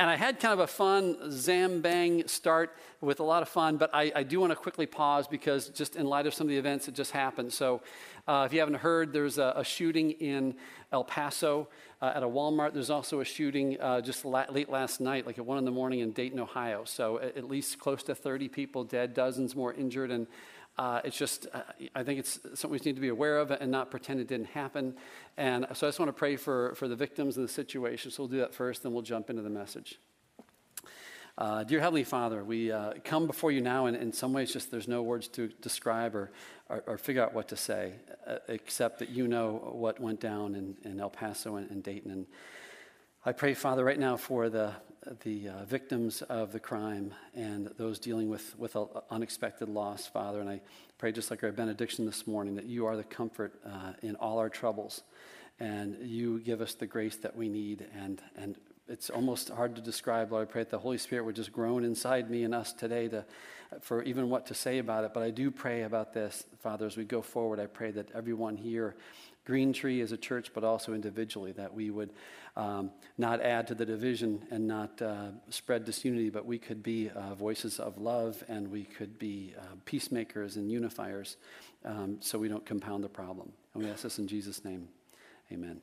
And I had kind of a fun zambang start with a lot of fun, but I, I do want to quickly pause because just in light of some of the events that just happened. So, uh, if you haven't heard, there's a, a shooting in El Paso uh, at a Walmart. There's also a shooting uh, just la- late last night, like at 1 in the morning in Dayton, Ohio. So, at, at least close to 30 people dead, dozens more injured. And uh, it's just, uh, I think it's something we need to be aware of and not pretend it didn't happen. And so I just want to pray for, for the victims and the situation. So we'll do that first, then we'll jump into the message. Uh, dear Heavenly Father, we uh, come before you now, and in some ways, just there's no words to describe or, or, or figure out what to say, uh, except that you know what went down in, in El Paso and, and Dayton. And I pray, Father, right now for the, the uh, victims of the crime and those dealing with, with unexpected loss, Father. And I pray, just like our benediction this morning, that you are the comfort uh, in all our troubles. And you give us the grace that we need and, and it's almost hard to describe, Lord. I pray that the Holy Spirit would just groan inside me and us today to, for even what to say about it. But I do pray about this, Father, as we go forward. I pray that everyone here, Green Tree as a church, but also individually, that we would um, not add to the division and not uh, spread disunity, but we could be uh, voices of love and we could be uh, peacemakers and unifiers um, so we don't compound the problem. And we ask this in Jesus' name. Amen.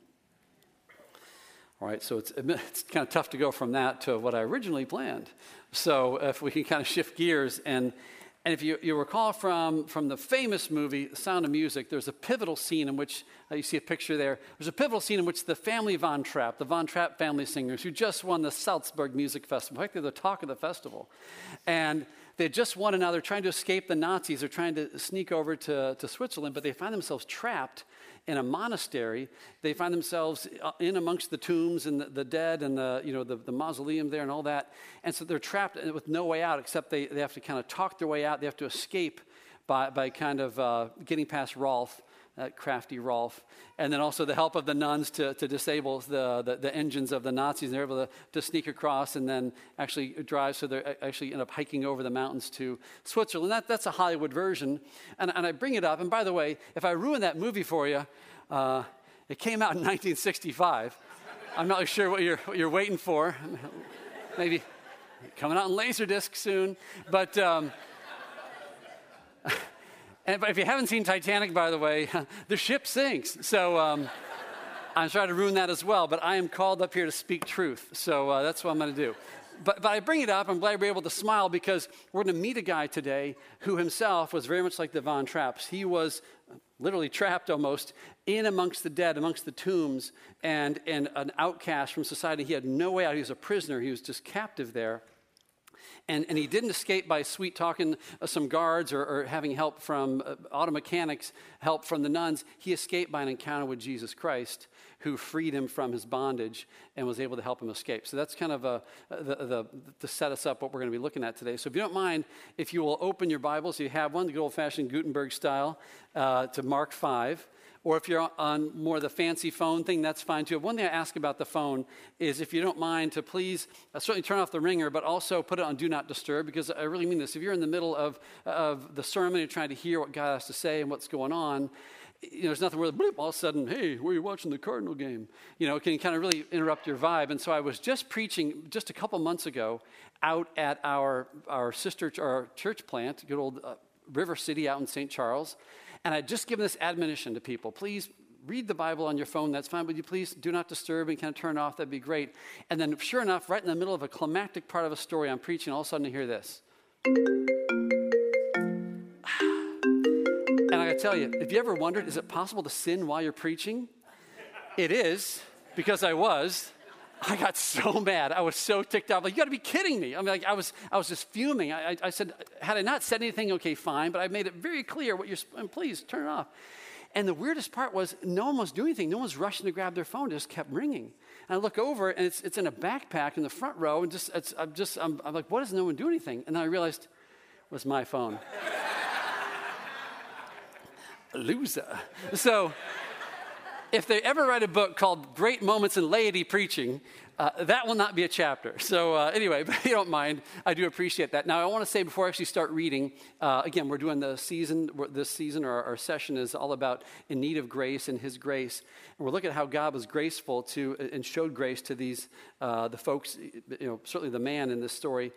All right, so it's, it's kind of tough to go from that to what I originally planned. So if we can kind of shift gears, and, and if you, you recall from, from the famous movie, Sound of Music, there's a pivotal scene in which, uh, you see a picture there, there's a pivotal scene in which the family Von Trapp, the Von Trapp family singers, who just won the Salzburg Music Festival, in fact, they're the talk of the festival, and they just won another, they're trying to escape the Nazis, they're trying to sneak over to, to Switzerland, but they find themselves trapped in a monastery, they find themselves uh, in amongst the tombs and the, the dead and the, you know, the, the, mausoleum there and all that. And so they're trapped with no way out except they, they have to kind of talk their way out. They have to escape by, by kind of uh, getting past Rolf that crafty Rolf, and then also the help of the nuns to, to disable the, the, the engines of the Nazis. And they're able to, to sneak across and then actually drive, so they actually end up hiking over the mountains to Switzerland. That, that's a Hollywood version. And, and I bring it up, and by the way, if I ruin that movie for you, uh, it came out in 1965. I'm not sure what you're, what you're waiting for. Maybe coming out in Laserdisc soon. But. Um, And if you haven't seen Titanic, by the way, the ship sinks. So um, I'm trying to ruin that as well, but I am called up here to speak truth. So uh, that's what I'm going to do. But, but I bring it up. I'm glad we're able to smile because we're going to meet a guy today who himself was very much like the Von Trapps. He was literally trapped almost in amongst the dead, amongst the tombs, and, and an outcast from society. He had no way out. He was a prisoner, he was just captive there. And, and he didn't escape by sweet talking uh, some guards or, or, having help from uh, auto mechanics, help from the nuns. He escaped by an encounter with Jesus Christ, who freed him from his bondage and was able to help him escape. So that's kind of a, the, the, to set us up what we're going to be looking at today. So if you don't mind, if you will open your Bibles, you have one, the good old fashioned Gutenberg style, uh, to Mark 5. Or if you're on more of the fancy phone thing, that's fine too. One thing I ask about the phone is if you don't mind to please uh, certainly turn off the ringer, but also put it on do not disturb because I really mean this. If you're in the middle of, of the sermon and trying to hear what God has to say and what's going on, you know, there's nothing where bloop, all of a sudden, hey, were you watching the Cardinal game? You know, it can kind of really interrupt your vibe. And so I was just preaching just a couple months ago out at our, our sister, our church plant, good old uh, River City out in St. Charles. And I'd just given this admonition to people please read the Bible on your phone, that's fine, but you please do not disturb and kind of turn off, that'd be great. And then, sure enough, right in the middle of a climactic part of a story, I'm preaching, all of a sudden I hear this. And I gotta tell you, if you ever wondered, is it possible to sin while you're preaching? It is, because I was. I got so mad. I was so ticked off. Like, you got to be kidding me. I mean, like, I was, I was just fuming. I, I, said, had I not said anything, okay, fine, but I made it very clear what you're, and please turn it off. And the weirdest part was no one was doing anything. No one was rushing to grab their phone. It just kept ringing. And I look over, and it's, it's in a backpack in the front row, and just, I'm just, I'm, I'm like, what does no one do anything? And then I realized it was my phone. Loser. So, if they ever write a book called Great Moments in Laity Preaching, uh, that will not be a chapter. So, uh, anyway, but you don't mind. I do appreciate that. Now, I want to say before I actually start reading, uh, again, we're doing the season, this season, or our session is all about in need of grace and His grace. And we're looking at how God was graceful to and showed grace to these, uh, the folks, you know, certainly the man in this story.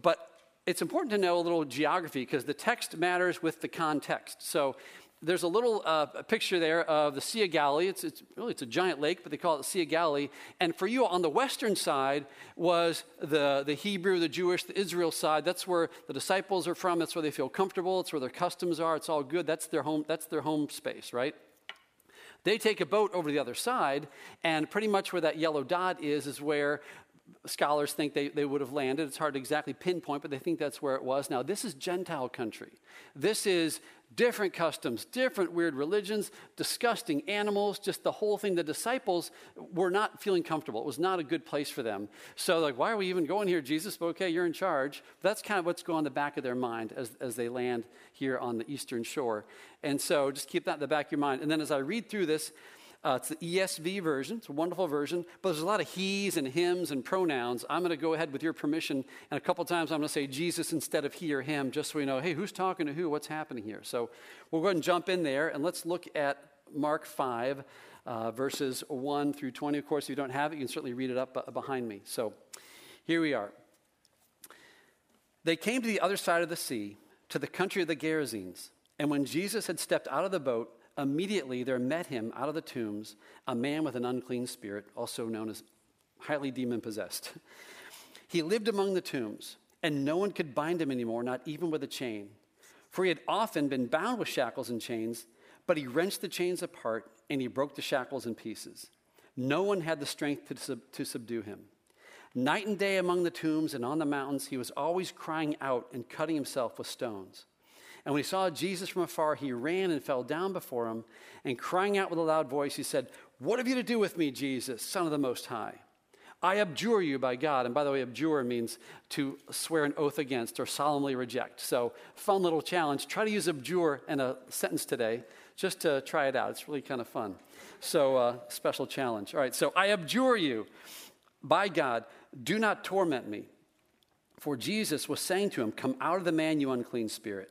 But it's important to know a little geography because the text matters with the context. So, there's a little uh, picture there of the Sea of Galilee. It's, it's, really it's a giant lake, but they call it the Sea of Galilee. And for you, on the western side was the, the Hebrew, the Jewish, the Israel side. That's where the disciples are from. That's where they feel comfortable. It's where their customs are. It's all good. That's their home. That's their home space, right? They take a boat over the other side, and pretty much where that yellow dot is is where scholars think they, they would have landed. It's hard to exactly pinpoint, but they think that's where it was. Now, this is Gentile country. This is different customs, different weird religions, disgusting animals, just the whole thing. The disciples were not feeling comfortable. It was not a good place for them. So, like, why are we even going here, Jesus? But okay, you're in charge. That's kind of what's going on the back of their mind as, as they land here on the eastern shore. And so, just keep that in the back of your mind. And then as I read through this, uh, it's the ESV version. It's a wonderful version, but there's a lot of he's and hims and pronouns. I'm going to go ahead with your permission, and a couple times I'm going to say Jesus instead of he or him, just so we know, hey, who's talking to who? What's happening here? So we'll go ahead and jump in there, and let's look at Mark 5, uh, verses 1 through 20. Of course, if you don't have it, you can certainly read it up behind me. So here we are. They came to the other side of the sea, to the country of the Gerasenes. And when Jesus had stepped out of the boat, Immediately there met him out of the tombs a man with an unclean spirit, also known as highly demon possessed. He lived among the tombs, and no one could bind him anymore, not even with a chain. For he had often been bound with shackles and chains, but he wrenched the chains apart and he broke the shackles in pieces. No one had the strength to, sub- to subdue him. Night and day among the tombs and on the mountains, he was always crying out and cutting himself with stones. And when he saw Jesus from afar, he ran and fell down before him, and crying out with a loud voice, he said, What have you to do with me, Jesus, Son of the Most High? I abjure you by God. And by the way, abjure means to swear an oath against or solemnly reject. So, fun little challenge. Try to use abjure in a sentence today just to try it out. It's really kind of fun. So, uh, special challenge. All right, so I abjure you by God, do not torment me. For Jesus was saying to him, Come out of the man, you unclean spirit.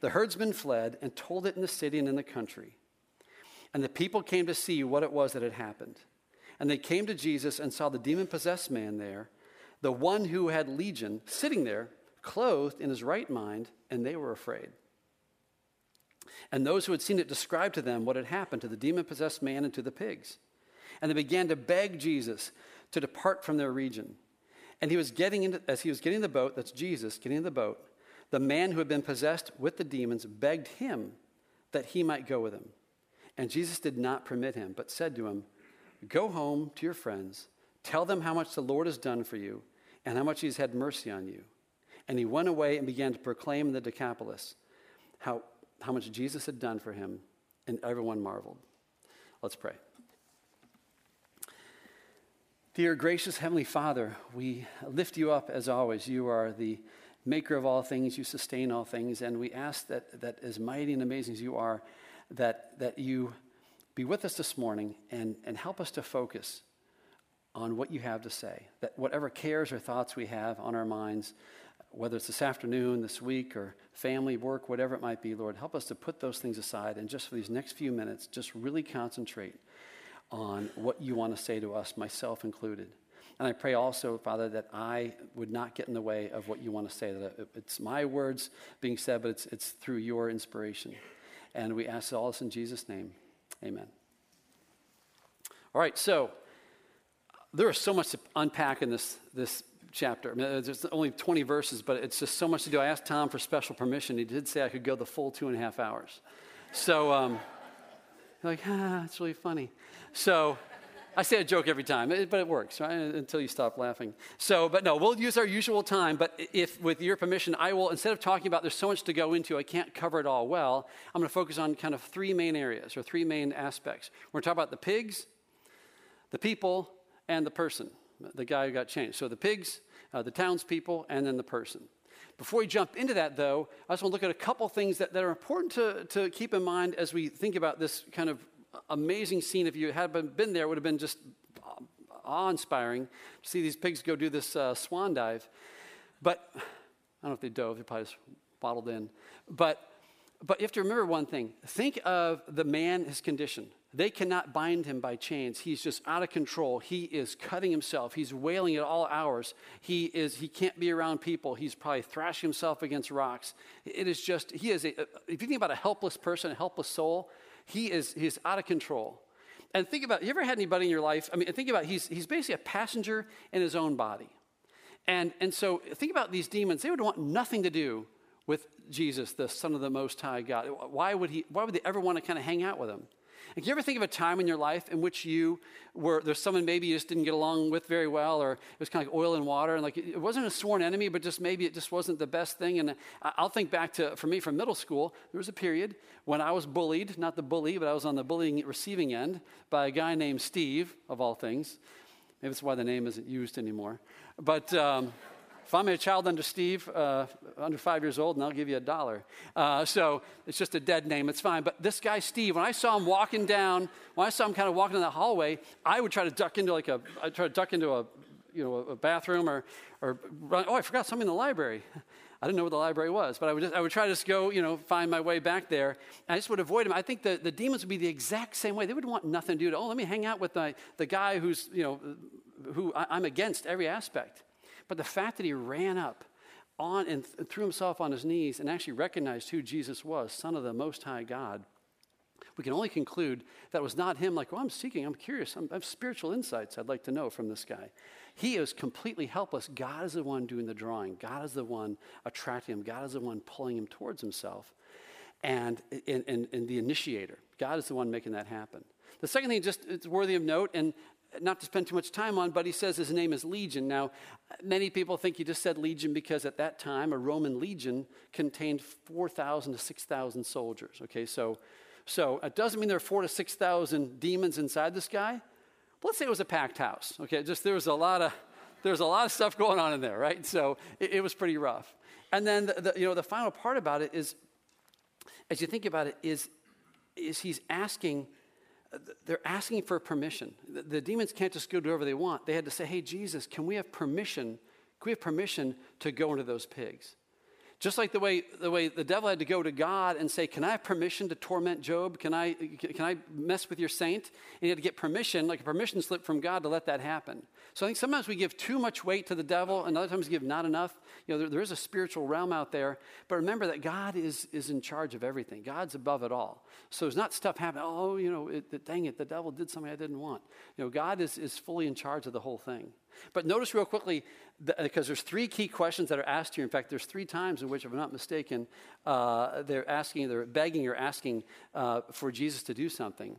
The herdsmen fled and told it in the city and in the country. And the people came to see what it was that had happened. And they came to Jesus and saw the demon possessed man there, the one who had legion, sitting there, clothed in his right mind, and they were afraid. And those who had seen it described to them what had happened to the demon possessed man and to the pigs. And they began to beg Jesus to depart from their region. And he was getting into, as he was getting in the boat, that's Jesus getting in the boat, the man who had been possessed with the demons begged him that he might go with him. And Jesus did not permit him, but said to him, Go home to your friends, tell them how much the Lord has done for you, and how much he has had mercy on you. And he went away and began to proclaim in the Decapolis how, how much Jesus had done for him, and everyone marveled. Let's pray. Dear gracious Heavenly Father, we lift you up as always. You are the maker of all things, you sustain all things. And we ask that, that as mighty and amazing as you are, that, that you be with us this morning and, and help us to focus on what you have to say. That whatever cares or thoughts we have on our minds, whether it's this afternoon, this week, or family, work, whatever it might be, Lord, help us to put those things aside and just for these next few minutes, just really concentrate on what you want to say to us, myself included. And I pray also, Father, that I would not get in the way of what you want to say, that it's my words being said, but it's, it's through your inspiration. And we ask all this in Jesus' name. Amen. All right, so there is so much to unpack in this, this chapter. I mean, there's only 20 verses, but it's just so much to do. I asked Tom for special permission. He did say I could go the full two and a half hours. So, um, like, ah, it's really funny. So I say a joke every time, but it works, right? Until you stop laughing. So, but no, we'll use our usual time. But if, with your permission, I will, instead of talking about there's so much to go into, I can't cover it all well, I'm going to focus on kind of three main areas or three main aspects. We're going to talk about the pigs, the people, and the person, the guy who got changed. So the pigs, uh, the townspeople, and then the person. Before we jump into that, though, I just want to look at a couple things that, that are important to, to keep in mind as we think about this kind of amazing scene. If you had been there, it would have been just awe inspiring to see these pigs go do this uh, swan dive. But I don't know if they dove, they probably just waddled in. But, but you have to remember one thing think of the man, his condition. They cannot bind him by chains. He's just out of control. He is cutting himself. He's wailing at all hours. He is he can't be around people. He's probably thrashing himself against rocks. It is just he is a if you think about a helpless person, a helpless soul, he is he's out of control. And think about you ever had anybody in your life? I mean, think about he's he's basically a passenger in his own body. And and so think about these demons. They would want nothing to do with Jesus, the Son of the Most High God. Why would he why would they ever want to kind of hang out with him? Can you ever think of a time in your life in which you were, there's someone maybe you just didn't get along with very well, or it was kind of like oil and water, and like it wasn't a sworn enemy, but just maybe it just wasn't the best thing. And I'll think back to, for me, from middle school, there was a period when I was bullied, not the bully, but I was on the bullying receiving end by a guy named Steve, of all things. Maybe that's why the name isn't used anymore. But, um, if I'm a child under Steve, uh, under five years old, and I'll give you a dollar. Uh, so it's just a dead name, it's fine. But this guy, Steve, when I saw him walking down, when I saw him kind of walking in the hallway, I would try to duck into like a, I try to duck into a, you know, a bathroom or, or run, oh, I forgot something in the library. I didn't know where the library was, but I would, just, I would try to just go, you know, find my way back there. I just would avoid him. I think the, the demons would be the exact same way. They would want nothing to do to, oh, let me hang out with the, the guy who's, you know, who I, I'm against every aspect. But the fact that he ran up on and th- threw himself on his knees and actually recognized who Jesus was, Son of the Most High God, we can only conclude that was not him, like, well, I'm seeking, I'm curious, I'm, I have spiritual insights I'd like to know from this guy. He is completely helpless. God is the one doing the drawing, God is the one attracting him, God is the one pulling him towards himself, and, and, and, and the initiator. God is the one making that happen. The second thing, just it's worthy of note, and not to spend too much time on, but he says his name is Legion. Now, many people think he just said Legion because at that time a Roman legion contained 4,000 to 6,000 soldiers. Okay, so, so it doesn't mean there are four to 6,000 demons inside this guy. But let's say it was a packed house. Okay, just there was a lot of there's a lot of stuff going on in there, right? So it, it was pretty rough. And then the, the, you know the final part about it is, as you think about it, is is he's asking they're asking for permission. The, the, demons can't just go do whatever they want. They had to say, hey, Jesus, can we have permission? Can we have permission to go into those pigs? Just like the way, the way the devil had to go to God and say, Can I have permission to torment Job? Can I, can I mess with your saint? And he had to get permission, like a permission slip from God to let that happen. So I think sometimes we give too much weight to the devil, and other times we give not enough. You know, there, there is a spiritual realm out there, but remember that God is, is in charge of everything. God's above it all. So there's not stuff happening, oh, you know, it, dang it, the devil did something I didn't want. You know, God is, is fully in charge of the whole thing. But notice real quickly, because there's three key questions that are asked here. In fact, there's three times in which, if I'm not mistaken, uh, they're asking, they're begging or asking uh, for Jesus to do something.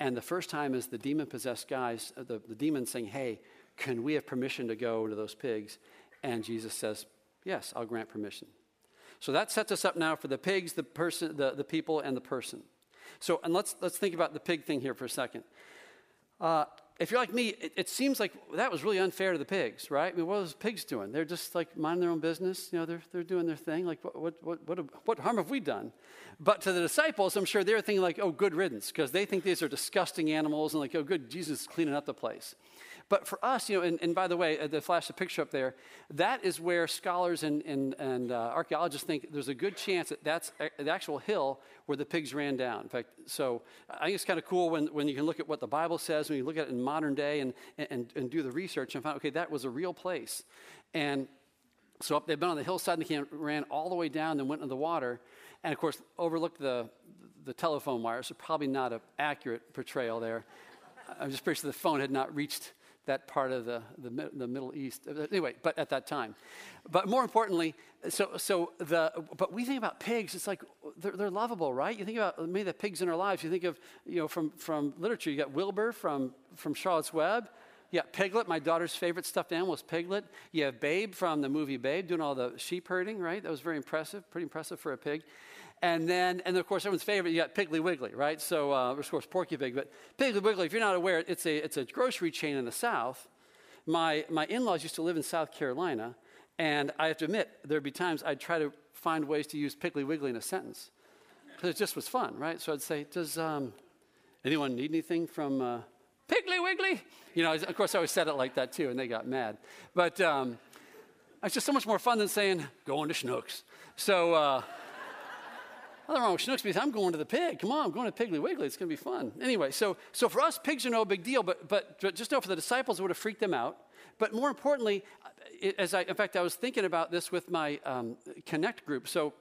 And the first time is the demon possessed guys, uh, the, the demon saying, Hey, can we have permission to go to those pigs? And Jesus says, Yes, I'll grant permission. So that sets us up now for the pigs, the person, the, the people, and the person. So, and let's, let's think about the pig thing here for a second. Uh, if you're like me, it, it, seems like that was really unfair to the pigs, right? I mean, what are those pigs doing? They're just like minding their own business. You know, they're, they're doing their thing. Like, what, what, what, what, what harm have we done? But to the disciples, I'm sure they're thinking like, oh, good riddance, because they think these are disgusting animals and like, oh, good, Jesus is cleaning up the place. But for us, you know, and, and by the way, uh, the flash the picture up there, that is where scholars and, and, and uh, archaeologists think there's a good chance that that's the actual hill where the pigs ran down. In fact, so I think it's kind of cool when, when you can look at what the Bible says, when you look at it in modern day and, and, and do the research and find, okay, that was a real place. And so they've been on the hillside and they ran all the way down and went into the water. And of course, overlooked the, the telephone wires, so probably not an accurate portrayal there. I'm just pretty sure the phone had not reached that part of the, the, the, Middle East. Uh, anyway, but at that time. But more importantly, so, so the, but we think about pigs, it's like they're, they're, lovable, right? You think about maybe the pigs in our lives. You think of, you know, from, from literature, you got Wilbur from, from Charlotte's Web. You got Piglet, my daughter's favorite stuffed animal is Piglet. You have Babe from the movie Babe doing all the sheep herding, right? That was very impressive, pretty impressive for a pig. And then, and of course, everyone's favorite, you got Piggly Wiggly, right? So, uh, of course, Porky Pig. But Piggly Wiggly, if you're not aware, it's a, it's a grocery chain in the South. My, my in laws used to live in South Carolina. And I have to admit, there'd be times I'd try to find ways to use Piggly Wiggly in a sentence. Because it just was fun, right? So I'd say, Does um, anyone need anything from uh, Piggly Wiggly? You know, of course, I always said it like that too, and they got mad. But um, it's just so much more fun than saying, Going to Schnucks. So, uh, Nothing wrong with because I'm going to the pig. Come on, I'm going to Piggly Wiggly. It's going to be fun. Anyway, so, so for us, pigs are no big deal, but, but, but just know for the disciples, it would have freaked them out. But more importantly, as I, in fact, I was thinking about this with my um, Connect group. So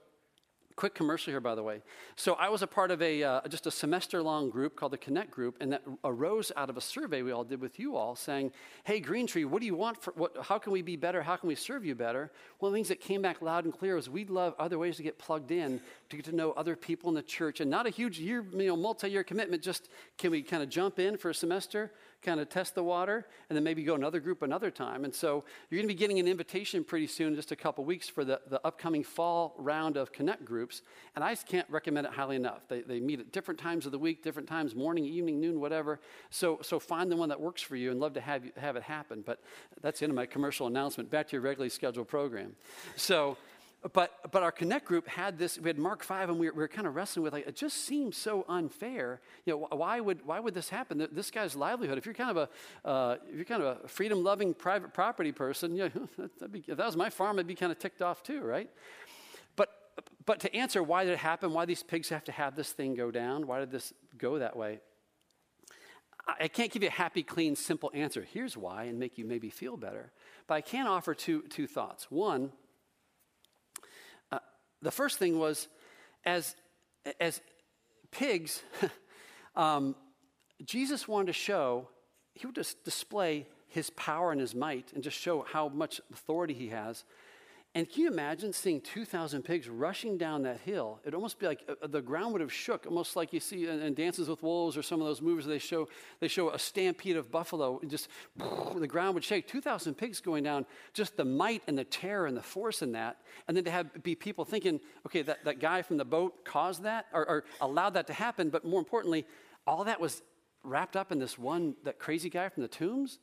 quick commercial here, by the way. So I was a part of a uh, just a semester-long group called the Connect Group, and that arose out of a survey we all did with you all, saying, "Hey, Green Tree, what do you want? For what? How can we be better? How can we serve you better?" One of the things that came back loud and clear was we'd love other ways to get plugged in, to get to know other people in the church, and not a huge year, you know, multi-year commitment. Just can we kind of jump in for a semester? Kind of test the water, and then maybe go another group another time. And so you're going to be getting an invitation pretty soon, just a couple weeks, for the, the upcoming fall round of Connect groups. And I just can't recommend it highly enough. They, they meet at different times of the week, different times, morning, evening, noon, whatever. So, so find the one that works for you and love to have, you, have it happen. But that's the end of my commercial announcement. Back to your regularly scheduled program. So, but, but our Connect group had this, we had Mark 5, and we were, we were, kind of wrestling with, like, it just seems so unfair. You know, why would, why would this happen? This guy's livelihood, if you're kind of a, uh, if you're kind of a freedom-loving private property person, you know, be, if that was my farm, I'd be kind of ticked off too, right? But, but to answer why did it happen, why these pigs have to have this thing go down, why did this go that way, I can't give you a happy, clean, simple answer. Here's why, and make you maybe feel better. But I can offer two, two thoughts. One, the first thing was as, as pigs, um, Jesus wanted to show, he would just display his power and his might and just show how much authority he has. And can you imagine seeing 2,000 pigs rushing down that hill? It'd almost be like uh, the ground would have shook, almost like you see in, in, Dances with Wolves or some of those movies they show, they show a stampede of buffalo and just the ground would shake. 2,000 pigs going down, just the might and the terror and the force in that. And then to have be people thinking, okay, that, that guy from the boat caused that or, or allowed that to happen. But more importantly, all that was wrapped up in this one, that crazy guy from the tombs.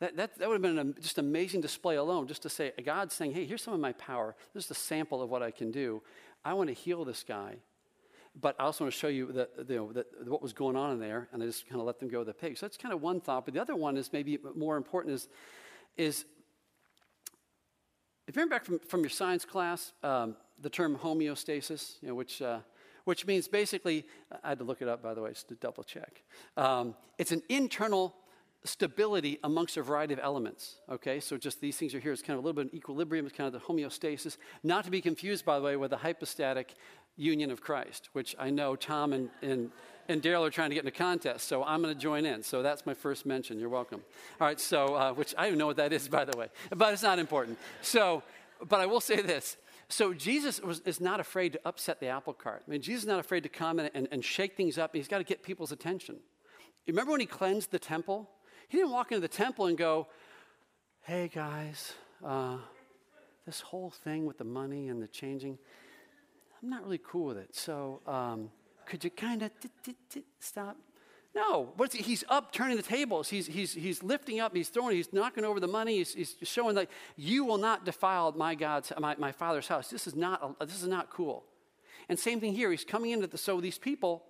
That, that, that would have been an just amazing display alone, just to say, God's saying, hey, here's some of my power. This is a sample of what I can do. I want to heal this guy. But I also want to show you, that, you know, what was going on in there, and I just kind of let them go with the pig. So that's kind of one thought. But the other one is maybe more important is, is if you remember back from, from your science class, um, the term homeostasis, you know, which, uh, which means basically, I had to look it up, by the way, just to double check. Um, it's an internal stability amongst a variety of elements. Okay, so just these things are here. It's kind of a little bit of equilibrium, it's kind of the homeostasis. Not to be confused, by the way, with the hypostatic union of Christ, which I know Tom and, and, and Daryl are trying to get in a contest, so I'm going to join in. So that's my first mention. You're welcome. All right, so, uh, which I don't know what that is, by the way, but it's not important. So, but I will say this. So Jesus was, is not afraid to upset the apple cart. I mean, Jesus is not afraid to come and, and, and shake things up. He's got to get people's attention. Remember when he cleansed the temple? He didn't walk into the temple and go, hey guys, uh, this whole thing with the money and the changing, I'm not really cool with it. So um, could you kind of stop? No, he's up turning the tables. He's, he's, he's lifting up, he's throwing, he's knocking over the money. He's, he's showing that you will not defile my God's, my, my father's house. This is, not, this is not cool. And same thing here. He's coming into the, so these people,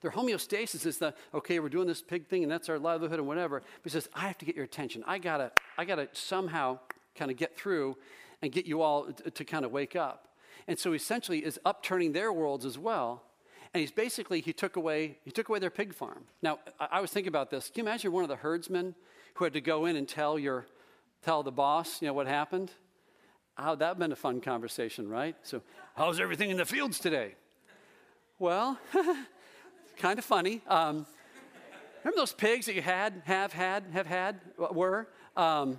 their homeostasis is the, okay, we're doing this pig thing and that's our livelihood and whatever. But he says, I have to get your attention. I gotta, I gotta somehow kind of get through and get you all to, to kind of wake up. And so essentially is upturning their worlds as well. And he's basically, he took away, he took away their pig farm. Now, I, I was thinking about this. Can you imagine one of the herdsmen who had to go in and tell your, tell the boss, you know, what happened? How that been a fun conversation, right? So, how's everything in the fields today? Well, kind of funny. Um, Remember those pigs that you had, have had, have had, were? Um,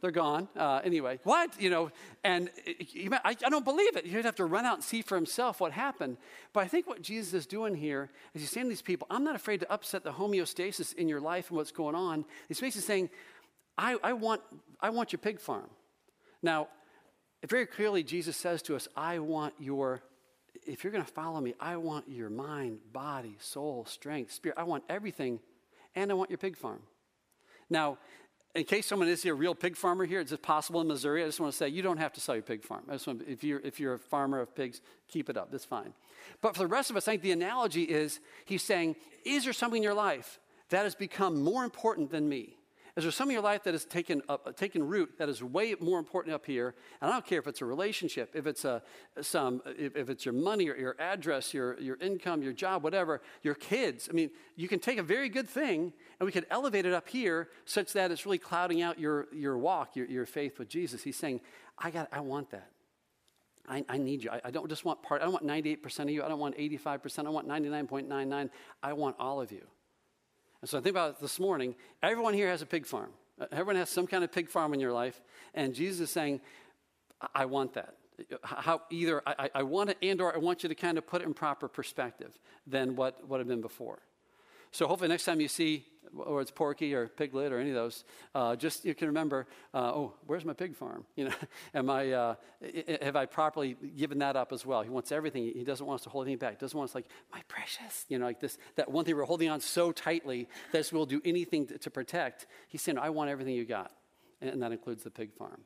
they're gone. Uh, anyway, what? You know, and it, I, I, don't believe it. He'd have to run out and see for himself what happened. But I think what Jesus is doing here is he's saying to these people, I'm not afraid to upset the homeostasis in your life and what's going on. He's basically saying, I, I want, I want your pig farm. Now, very clearly, Jesus says to us, I want your, if you're going to follow me, I want your mind, body, soul, strength, spirit. I want everything, and I want your pig farm. Now, in case someone is a real pig farmer here, is it possible in Missouri? I just want to say you don't have to sell your pig farm. Want, if, you're, if you're a farmer of pigs, keep it up. That's fine. But for the rest of us, I think the analogy is he's saying, is there something in your life that has become more important than me? Is there some of your life that has taken, uh, taken root that is way more important up here? And I don't care if it's a relationship, if it's, a, some, if, if it's your money or your address, your, your income, your job, whatever, your kids. I mean, you can take a very good thing and we can elevate it up here such that it's really clouding out your, your walk, your, your faith with Jesus. He's saying, I, got, I want that. I, I, need you. I, I, don't just want part. I don't want 98% of you. I don't want 85%. I want 99.99. I want all of you. And so I think about it this morning. Everyone here has a pig farm. Uh, everyone has some kind of pig farm in your life. And Jesus is saying, I want that. How either I, I want it and or I want you to kind of put it in proper perspective than what, what had been before. So hopefully next time you see or it's Porky or Piglet or any of those, uh, just you can remember, uh, oh, where's my pig farm? You know, am I, uh, have I properly given that up as well? He wants everything. He doesn't want us to hold anything back. He doesn't want us like, my precious, you know, like this, that one thing we're holding on so tightly that we'll do anything to, to protect. He's saying, I want everything you got. And that includes the pig farm.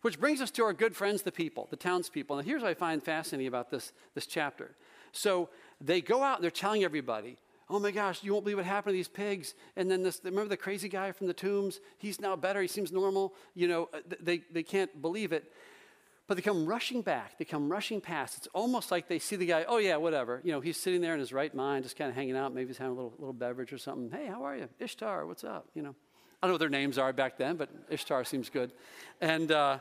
Which brings us to our good friends, the people, the townspeople. And here's what I find fascinating about this, this chapter. So they go out and they're telling everybody, oh my gosh, you won't believe what happened to these pigs. And then this, remember the crazy guy from the tombs? He's now better. He seems normal. You know, uh, they, they can't believe it. But they come rushing back. They come rushing past. It's almost like they see the guy, oh yeah, whatever. You know, he's sitting there in his right mind, just kind of hanging out. Maybe he's having a little, little beverage or something. Hey, how are you? Ishtar, what's up? You know, I don't know what their names are back then, but Ishtar seems good. And uh,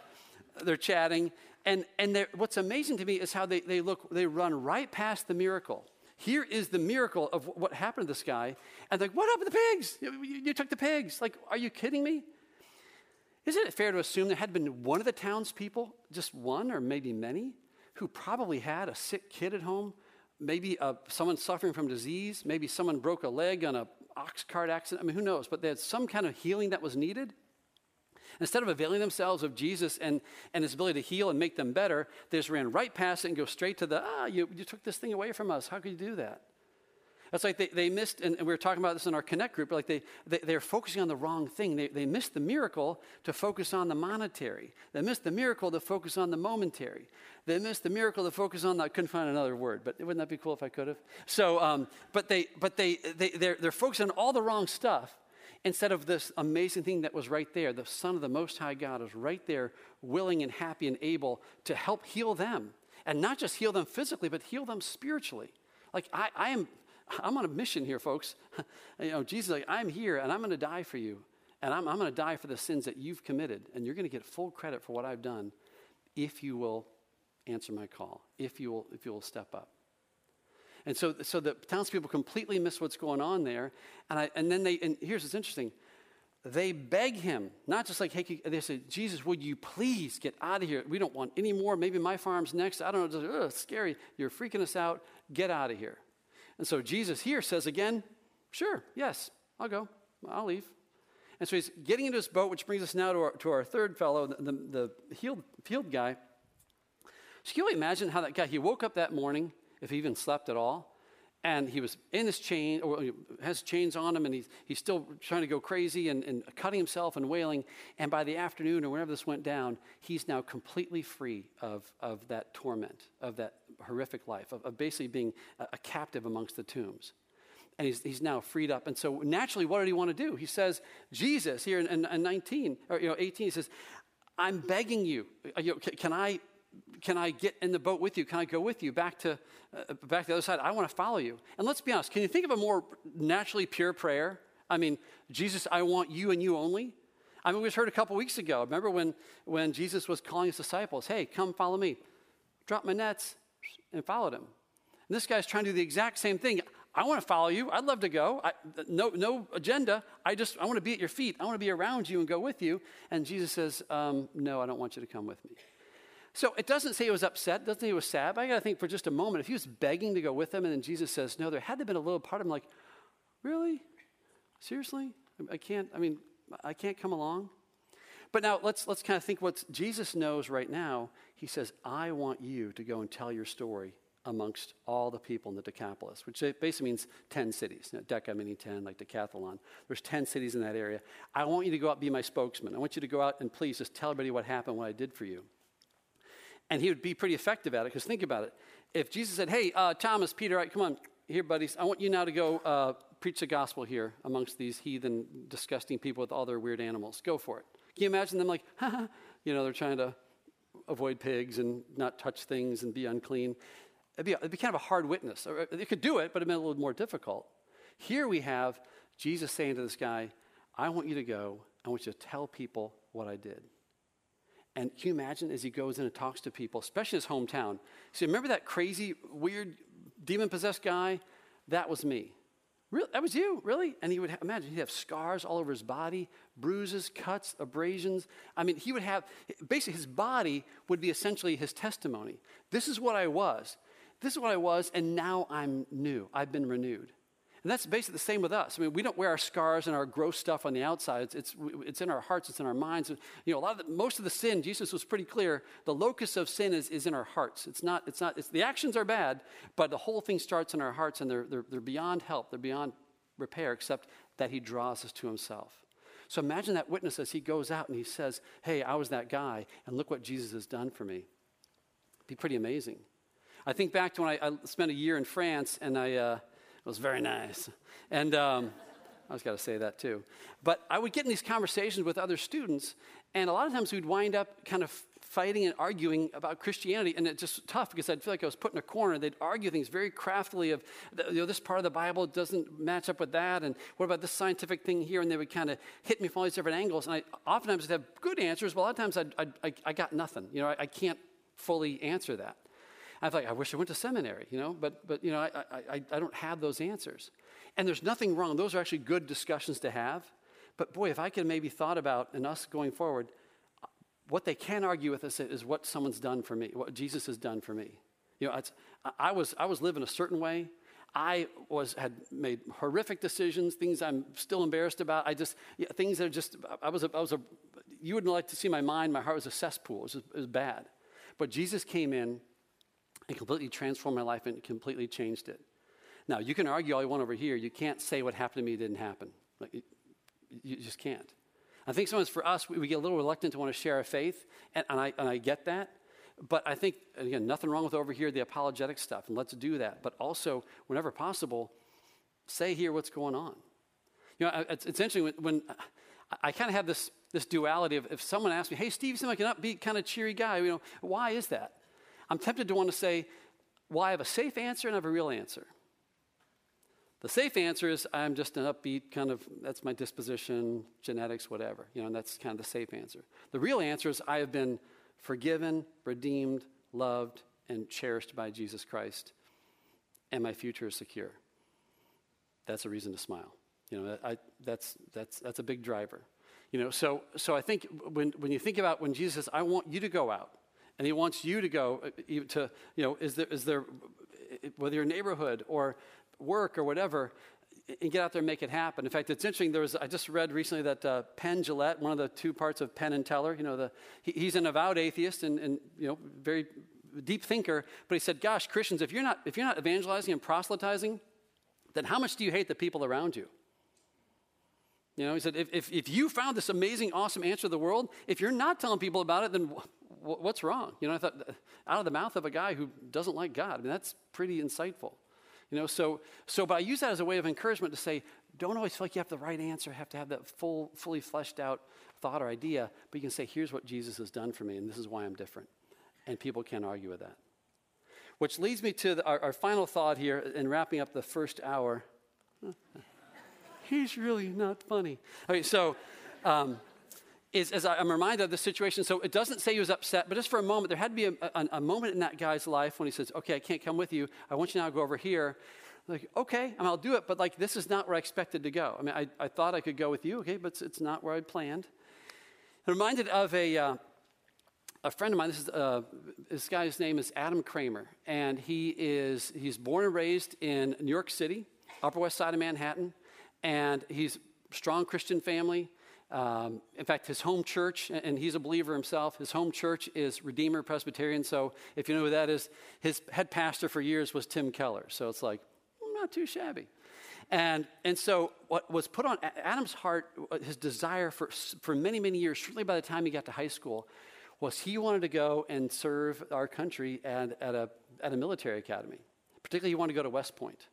they're chatting. And, and what's amazing to me is how they, they look, they run right past the miracle. Here is the miracle of what happened to this guy. And like, what happened to the pigs? You, you took the pigs. Like, are you kidding me? Isn't it fair to assume there had been one of the townspeople, just one or maybe many, who probably had a sick kid at home, maybe uh, someone suffering from disease, maybe someone broke a leg on a ox cart accident. I mean, who knows? But they had some kind of healing that was needed. Instead of availing themselves of Jesus and, and his ability to heal and make them better, they just ran right past it and go straight to the, ah, you, you took this thing away from us. How could you do that? That's like they, they missed, and we were talking about this in our Connect group, like they, they, they're focusing on the wrong thing. They, they missed the miracle to focus on the monetary. They missed the miracle to focus on the momentary. They missed the miracle to focus on the, I couldn't find another word, but wouldn't that be cool if I could have? So, um, but, they, but they, they, they're, they're focusing on all the wrong stuff instead of this amazing thing that was right there. The Son of the Most High God is right there, willing and happy and able to help heal them. And not just heal them physically, but heal them spiritually. Like, I, I am, I'm on a mission here, folks. you know, Jesus, like, I'm here and I'm going to die for you. And I'm, I'm going to die for the sins that you've committed. And you're going to get full credit for what I've done if you will answer my call, if you will, if you will step up. And so, so the townspeople completely miss what's going on there. And, I, and then they, and here's what's interesting. They beg him, not just like, hey, they say, Jesus, would you please get out of here? We don't want any more. Maybe my farm's next. I don't know. Just, Ugh, scary. You're freaking us out. Get out of here. And so Jesus here says again, sure, yes, I'll go. I'll leave. And so he's getting into his boat, which brings us now to our, to our third fellow, the, the, the healed, field guy. So can you imagine how that guy, he woke up that morning if he even slept at all. And he was in his chain, or has chains on him, and he's, he's still trying to go crazy and, and cutting himself and wailing. And by the afternoon, or whenever this went down, he's now completely free of, of that torment, of that horrific life, of, of basically being a, a captive amongst the tombs and he's, he's now freed up. And so naturally, what did he want to do? He says, Jesus, here in, in, in 19, or you know, 18, he says, I'm begging you, uh, you know, can, can, I can I get in the boat with you? Can I go with you back to, uh, back to the other side? I want to follow you. And let's be honest, can you think of a more naturally pure prayer? I mean, Jesus, I want you and you only. I mean, we just heard a couple weeks ago. Remember when, when Jesus was calling his disciples, hey, come follow me. Drop my nets and followed him. And this guy's trying to do the exact same thing. I want to follow you. I'd love to go. I, no, no agenda. I just, I want to be at your feet. I want to be around you and go with you. And Jesus says, um, No, I don't want you to come with me. So it doesn't say he was upset, doesn't say he was sad. But I got to think for just a moment, if he was begging to go with them and then Jesus says, No, there had to have been a little part of him like, Really? Seriously? I can't, I mean, I can't come along? But now let's, let's kind of think what Jesus knows right now. He says, I want you to go and tell your story amongst all the people in the Decapolis, which basically means 10 cities. Deca meaning 10, like Decathlon. There's 10 cities in that area. I want you to go out and be my spokesman. I want you to go out and please just tell everybody what happened, what I did for you. And he would be pretty effective at it, because think about it. If Jesus said, hey, uh, Thomas, Peter, right, come on, here, buddies, I want you now to go uh, preach the gospel here amongst these heathen, disgusting people with all their weird animals. Go for it. Can you imagine them like, you know, they're trying to avoid pigs and not touch things and be unclean? It'd be, it'd be kind of a hard witness. They could do it, but it'd be a little more difficult. Here we have Jesus saying to this guy, I want you to go. I want you to tell people what I did. And can you imagine as he goes in and talks to people, especially his hometown? See, remember that crazy, weird, demon possessed guy? That was me. Really? That was you, really? And he would imagine he'd have scars all over his body, bruises, cuts, abrasions. I mean, he would have basically his body would be essentially his testimony. This is what I was. This is what I was, and now I'm new. I've been renewed. And that's basically the same with us. I mean, we don't wear our scars and our gross stuff on the outside. It's, it's, it's in our hearts, it's in our minds. You know, a lot of the, most of the sin, Jesus was pretty clear, the locus of sin is, is in our hearts. It's not, it's not, it's, the actions are bad, but the whole thing starts in our hearts and they're, they're, they're beyond help, they're beyond repair, except that he draws us to himself. So imagine that witness as he goes out and he says, Hey, I was that guy, and look what Jesus has done for me. It'd be pretty amazing. I think back to when I, I spent a year in France and I, uh, it was very nice. And um, I was got to say that too. But I would get in these conversations with other students, and a lot of times we'd wind up kind of fighting and arguing about Christianity, and it's just tough because I'd feel like I was put in a corner. They'd argue things very craftily of, you know, this part of the Bible doesn't match up with that, and what about this scientific thing here? And they would kind of hit me from all these different angles, and I oftentimes would have good answers, but a lot of times I'd, I'd, I, I got nothing. You know, I, I can't fully answer that. I thought, I wish I went to seminary, you know, but, but you know, I, I, I don't have those answers. And there's nothing wrong. Those are actually good discussions to have. But boy, if I could maybe thought about in us going forward, what they can argue with us is what someone's done for me, what Jesus has done for me. You know, I was, I was living a certain way. I was, had made horrific decisions, things I'm still embarrassed about. I just, yeah, things that are just, I was, a, I was a, you wouldn't like to see my mind, my heart was a cesspool. It was, it was bad. But Jesus came in and completely transformed my life and completely changed it. Now, you can argue all you want over here. You can't say what happened to me didn't happen. Like, you, just can't. I think sometimes for us, we, we, get a little reluctant to want to share our faith, and, and, I, and I get that. But I think, again, nothing wrong with over here the apologetic stuff, and let's do that. But also, whenever possible, say here what's going on. You know, it's, it's interesting when, when I, I kind of have this, this duality of if someone asks me, hey, Steve, you seem like an upbeat, kind of cheery guy, you know, why is that? I'm tempted to want to say, well, I have a safe answer and I have a real answer. The safe answer is I'm just an upbeat kind of, that's my disposition, genetics, whatever. You know, and that's kind of the safe answer. The real answer is I have been forgiven, redeemed, loved, and cherished by Jesus Christ, and my future is secure. That's a reason to smile. You know, I, that's, that's, that's a big driver. You know, so, so I think when, when you think about when Jesus says, I want you to go out, and he wants you to go uh, to, you know, is there, is there whether your neighborhood or work or whatever, and get out there and make it happen. In fact, it's interesting. There was I just read recently that uh, Penn Jillette, one of the two parts of Penn and Teller, you know, the, he, he's an avowed atheist and, and you know very deep thinker. But he said, "Gosh, Christians, if you're not if you're not evangelizing and proselytizing, then how much do you hate the people around you?" You know, he said, if, if, if you found this amazing, awesome answer to the world, if you're not telling people about it, then what's wrong? You know, I thought, out of the mouth of a guy who doesn't like God. I mean, that's pretty insightful. You know, so, so but I use that as a way of encouragement to say, don't always feel like you have the right answer, have to have that full, fully fleshed out thought or idea, but you can say, here's what Jesus has done for me, and this is why I'm different. And people can't argue with that. Which leads me to the, our, our final thought here in wrapping up the first hour. He's really not funny. Okay, so um, is as I'm reminded of the situation. So it doesn't say he was upset, but just for a moment, there had to be a, a, a, moment in that guy's life when he says, Okay, I can't come with you. I want you now to go over here. like, okay, I mean, I'll do it, but like, this is not where I expected to go. I mean, I, I thought I could go with you, okay, but it's, it's not where I planned. I'm reminded of a, uh, a friend of mine. This, is, uh, this guy's name is Adam Kramer, and he is, he's born and raised in New York City, Upper West Side of Manhattan, and he's strong Christian family. Um, in fact, his home church, and he's a believer himself, his home church is Redeemer Presbyterian. So if you know who that is, his head pastor for years was Tim Keller. So it's like, not too shabby. And, and so, what was put on Adam's heart, uh, his desire for, for many, many years, certainly by the time he got to high school, was he wanted to go and serve our country at, at, a, at a military academy. Particularly, he wanted to go to West Point.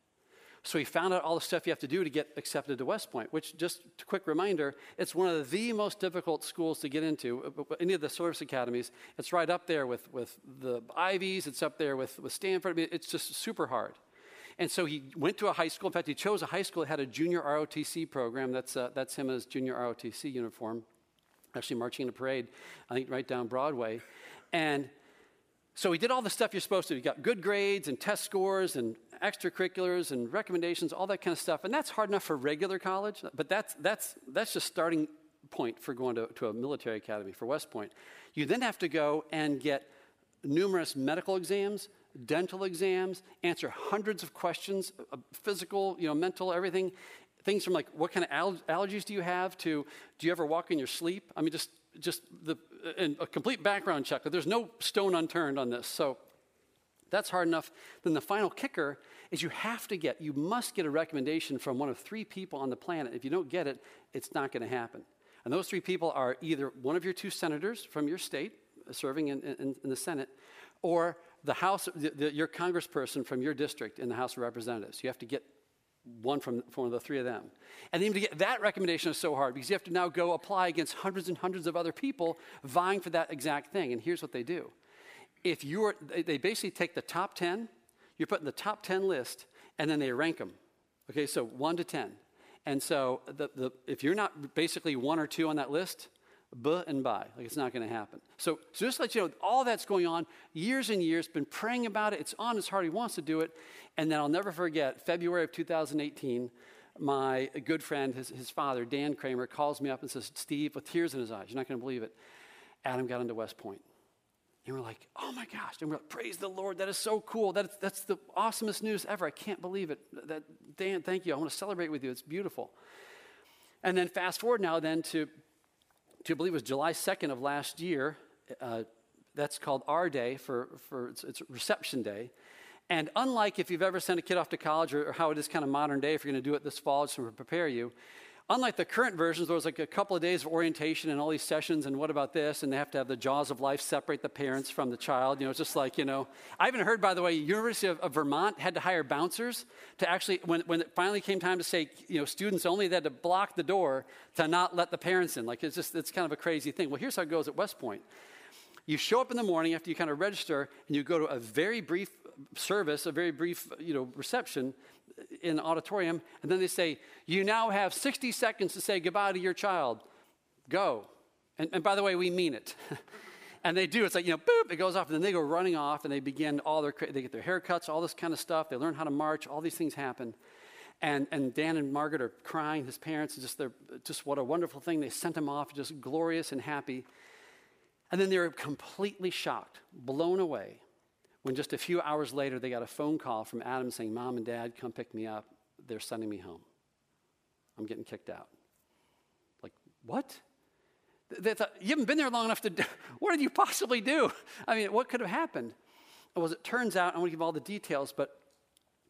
So he found out all the stuff you have to do to get accepted to West Point, which, just a quick reminder, it's one of the most difficult schools to get into, uh, any of the service academies. It's right up there with, with the Ivies, it's up there with, with Stanford. I mean, it's just super hard. And so he went to a high school. In fact, he chose a high school that had a junior ROTC program. That's, uh, that's him in his junior ROTC uniform, actually marching in a parade, I think right down Broadway. And so he did all the stuff you're supposed to. He got good grades and test scores and extracurriculars and recommendations, all that kind of stuff. And that's hard enough for regular college, but that's, that's, that's just starting point for going to, to a military academy for West Point. You then have to go and get numerous medical exams, dental exams, answer hundreds of questions, uh, physical, you know, mental, everything. Things from like, what kind of al- allergies do you have to, do you ever walk in your sleep? I mean, just, just the, and a complete background check. There's no stone unturned on this. So that's hard enough. Then the final kicker is you have to get, you must get a recommendation from one of three people on the planet. If you don't get it, it's not going to happen. And those three people are either one of your two senators from your state uh, serving in, in, in the Senate, or the House, the, the, your congressperson from your district in the House of Representatives. You have to get one from, from one the three of them. And even to get that recommendation is so hard because you have to now go apply against hundreds and hundreds of other people vying for that exact thing. And here's what they do. If you're, they basically take the top 10, you're put in the top 10 list, and then they rank them. Okay, so 1 to 10. And so the, the, if you're not basically one or two on that list, buh and by. Like it's not going to happen. So, so just let you know, all that's going on, years and years, been praying about it. It's on his heart. He wants to do it. And then I'll never forget, February of 2018, my good friend, his, his father, Dan Kramer, calls me up and says, Steve, with tears in his eyes, you're not going to believe it, Adam got into West Point. And we're like, oh my gosh. And we're like, praise the Lord. That is so cool. That is, that's the awesomest news ever. I can't believe it. That, Dan, thank you. I want to celebrate with you. It's beautiful. And then fast forward now then to to believe it was July 2nd of last year. Uh, that's called R-Day for, for it's, it's, reception day. And unlike if you've ever sent a kid off to college or, or how it is kind of modern day, if you're going to do it this fall, just to prepare you, unlike the current versions, there was like a couple of days of orientation and all these sessions, and what about this? And they have to have the jaws of life separate the parents from the child. You know, it's just like, you know. I even heard, by the way, University of, of Vermont had to hire bouncers to actually, when, when it finally came time to say, you know, students only, they had to block the door to not let the parents in. Like, it's just, it's kind of a crazy thing. Well, here's how it goes at West Point. You show up in the morning after you kind of register, and you go to a very brief service, a very brief, you know, reception, in the auditorium, and then they say, You now have 60 seconds to say goodbye to your child. Go. And, and by the way, we mean it. and they do. It's like, you know, boop, it goes off, and then they go running off, and they begin all their, they get their haircuts, all this kind of stuff. They learn how to march, all these things happen. And, and Dan and Margaret are crying, his parents, just, they're, just what a wonderful thing. They sent him off, just glorious and happy. And then they're completely shocked, blown away when just a few hours later they got a phone call from Adam saying, Mom and Dad, come pick me up. They're sending me home. I'm getting kicked out. Like, what? They thought, you haven't been there long enough to do, what did you possibly do? I mean, what could have happened? Well, as it turns out, I won't give all the details, but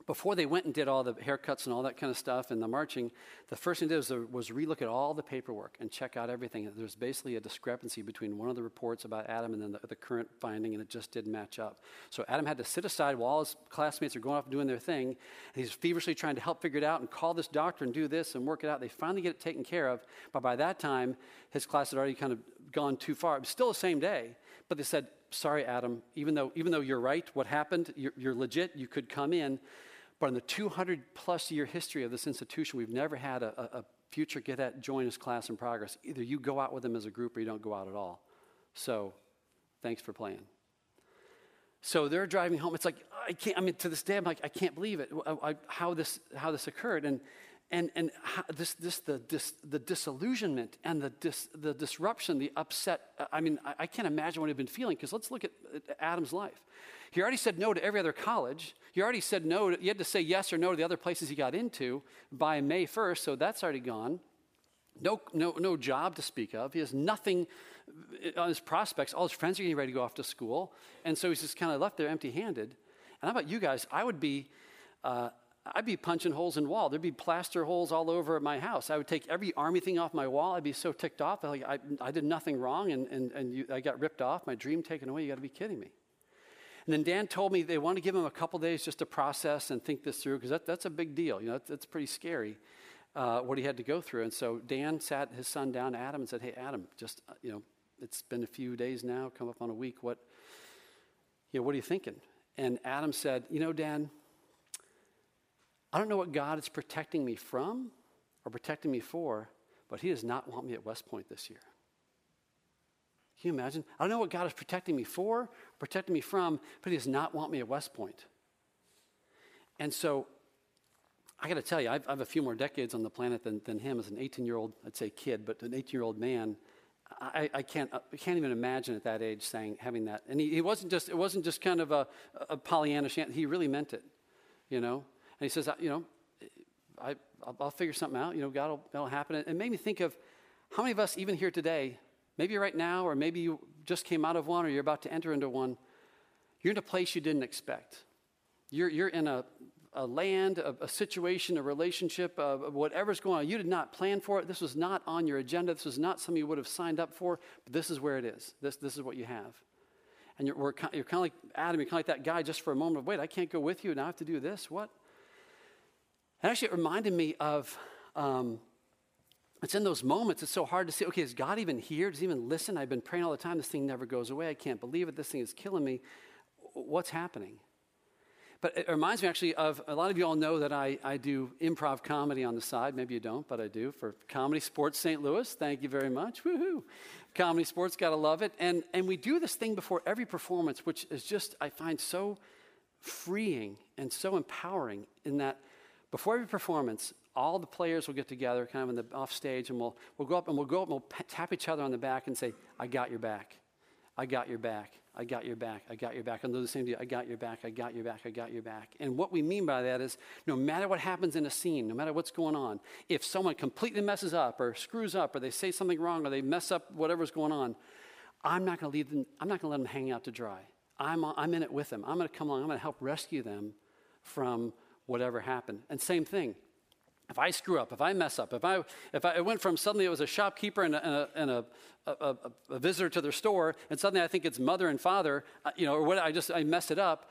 before they went and did all the haircuts and all that kind of stuff and the marching, the first thing they did was, uh, was relook at all the paperwork and check out everything. There's basically a discrepancy between one of the reports about Adam and then the, the, current finding, and it just didn't match up. So Adam had to sit aside while his classmates are going off and doing their thing. and he's feverishly trying to help figure it out and call this doctor and do this and work it out. They finally get it taken care of, but by that time, his class had already kind of gone too far. It was still the same day, but they said, sorry, Adam, even though, even though you're right, what happened, you're, you're legit, you could come in, but in the 200 plus year history of this institution, we've never had a, a future cadet join us class in progress. Either you go out with them as a group or you don't go out at all. So, thanks for playing. So they're driving home. It's like, I can't, I mean, to this day, I'm like, I can't believe it, I, uh, how, this, how this occurred. And, and, and this, this, the, this, the disillusionment and the, dis, the disruption, the upset. I mean, I, I can't imagine what he'd been feeling because let's look at, at Adam's life. He already said no to every other college. He already said no. To, he had to say yes or no to the other places he got into by May 1st, so that's already gone. No, no, no job to speak of. He has nothing on his prospects. All his friends are getting ready to go off to school. And so he's just kind of left there empty handed. And how about you guys? I would be. Uh, I'd be punching holes in wall. There'd be plaster holes all over my house. I would take every army thing off my wall. I'd be so ticked off. Like I, I did nothing wrong, and, and, and you, I got ripped off. My dream taken away. You got to be kidding me. And then Dan told me they want to give him a couple days just to process and think this through because that, that's a big deal. You know, that's, that's pretty scary uh, what he had to go through. And so Dan sat his son down, Adam, and said, "Hey, Adam, just uh, you know, it's been a few days now, come up on a week. What, you know, what are you thinking?" And Adam said, "You know, Dan, I don't know what God is protecting me from or protecting me for, but He does not want me at West Point this year." Can you imagine? I don't know what God is protecting me for, protecting me from, but He does not want me at West Point. And so I got to tell you, I've, I have a few more decades on the planet than, than him as an 18 year old, I'd say kid, but an 18 year old man. I, I, can't, I can't even imagine at that age saying, having that. And he, he wasn't just, it wasn't just kind of a, a Pollyanna, he really meant it, you know? And he says, you know, I, I'll, I'll figure something out, you know, God will, that'll happen. And It made me think of how many of us, even here today, maybe right now, or maybe you just came out of one or you're about to enter into one, you're in a place you didn't expect. You're, you're in a, a land, a, a situation, a relationship, uh, whatever's going on. You did not plan for it. This was not on your agenda. This was not something you would have signed up for, but this is where it is. This, this is what you have. And you're, you're kind of like Adam, you're kind of like that guy just for a moment of, wait, I can't go with you, and I have to do this? What? And actually, it reminded me of um, it's in those moments, it's so hard to see, okay, is God even here? Does he even listen? I've been praying all the time. This thing never goes away. I can't believe it. This thing is killing me. What's happening? But it reminds me actually of a lot of you all know that I, I do improv comedy on the side. Maybe you don't, but I do for ComedySportz St. Louis. Thank you very much. Woohoo. ComedySportz, gotta love it. And, and we do this thing before every performance, which is just, I find so freeing and so empowering in that before every performance, all the players will get together kind of in the off stage and we'll, we'll go up and we'll go up and we'll tap each other on the back and say, I got your back. I got your back. I got your back. I got your back. And do the same deal. I got your back. I got your back. I got your back. And what we mean by that is no matter what happens in a scene, no matter what's going on, if someone completely messes up or screws up or they say something wrong or they mess up whatever's going on, I'm not going to leave them, I'm not going to let them hang out to dry. I'm, I'm in it with them. I'm going to come along. I'm going to help rescue them from whatever happened. And same thing. If I screw up, if I mess up, if I, if I went from suddenly it was a shopkeeper and a, and a, and a, a, a visitor to their store, and suddenly I think it's mother and father, uh, you know, or what I just, I messed it up,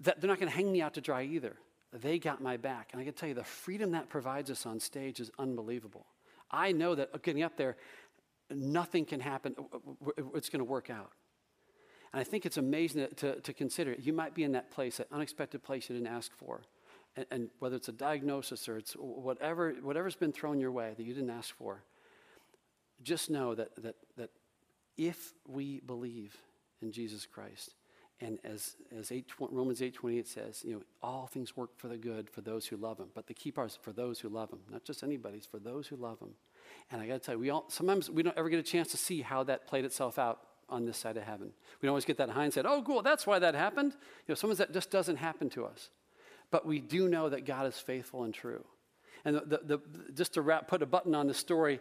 that they're not going to hang me out to dry either. They got my back. And I can tell you, the freedom that provides us on stage is unbelievable. I know that getting up there, nothing can happen, it's going to work out. And I think it's amazing to, to, to consider. You might be in that place, that unexpected place you didn't ask for and, and whether it's a diagnosis or it's whatever, whatever's been thrown your way that you didn't ask for, just know that, that, that if we believe in Jesus Christ, and as, as 8, Romans 8.28 says, you know, all things work for the good for those who love him. But the key part is for those who love him, not just anybody's, for those who love him. And I got to tell you, we all, sometimes we don't ever get a chance to see how that played itself out on this side of heaven. We don't always get that hindsight, oh, cool, that's why that happened. You know, sometimes that just doesn't happen to us but we do know that God is faithful and true. And the, the, the, just to wrap, put a button on the story,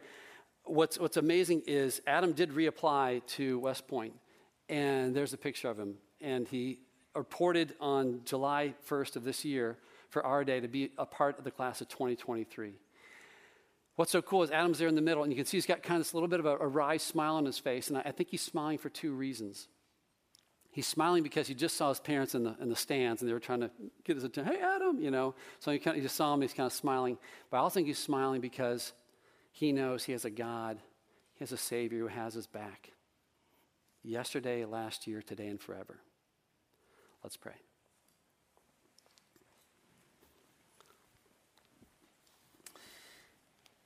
what's, what's amazing is Adam did reapply to West Point, and there's a picture of him. And he reported on July 1st of this year for R-Day to be a part of the class of 2023. What's so cool is Adam's there in the middle, and you can see he's got kind of this little bit of a, a wry smile on his face, and I, I think he's smiling for two reasons. He's smiling because he just saw his parents in the, in the stands and they were trying to get his attention. Hey, Adam, you know. So he, kind of, he just saw him, he's kind of smiling. But I also think he's smiling because he knows he has a God, he has a Savior who has his back. Yesterday, last year, today, and forever. Let's pray.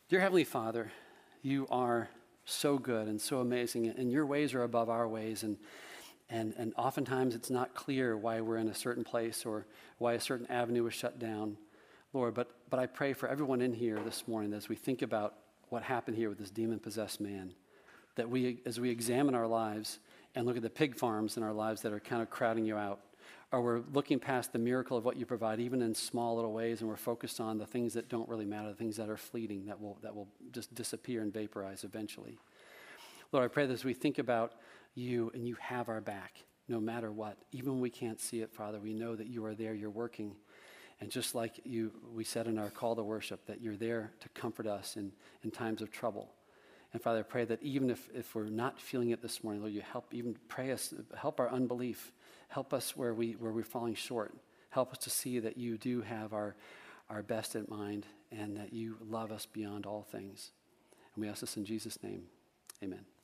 Dear Heavenly Father, you are so good and so amazing, and your ways are above our ways. And And, and oftentimes it's not clear why we're in a certain place or why a certain avenue was shut down, Lord. But, but I pray for everyone in here this morning as we think about what happened here with this demon possessed man, that we, as we examine our lives and look at the pig farms in our lives that are kind of crowding you out, or we're looking past the miracle of what you provide, even in small little ways, and we're focused on the things that don't really matter, the things that are fleeting, that will, that will just disappear and vaporize eventually. Lord, I pray that as we think about you and you have our back, no matter what, even when we can't see it, Father, we know that you are there, you're working. And just like you, we said in our call to worship, that you're there to comfort us in, in times of trouble. And Father, I pray that even if, if we're not feeling it this morning, Lord, you help even pray us, help our unbelief Help us where, we, where we're falling short. Help us to see that you do have our, our best in mind and that you love us beyond all things. And we ask this in Jesus' name. Amen.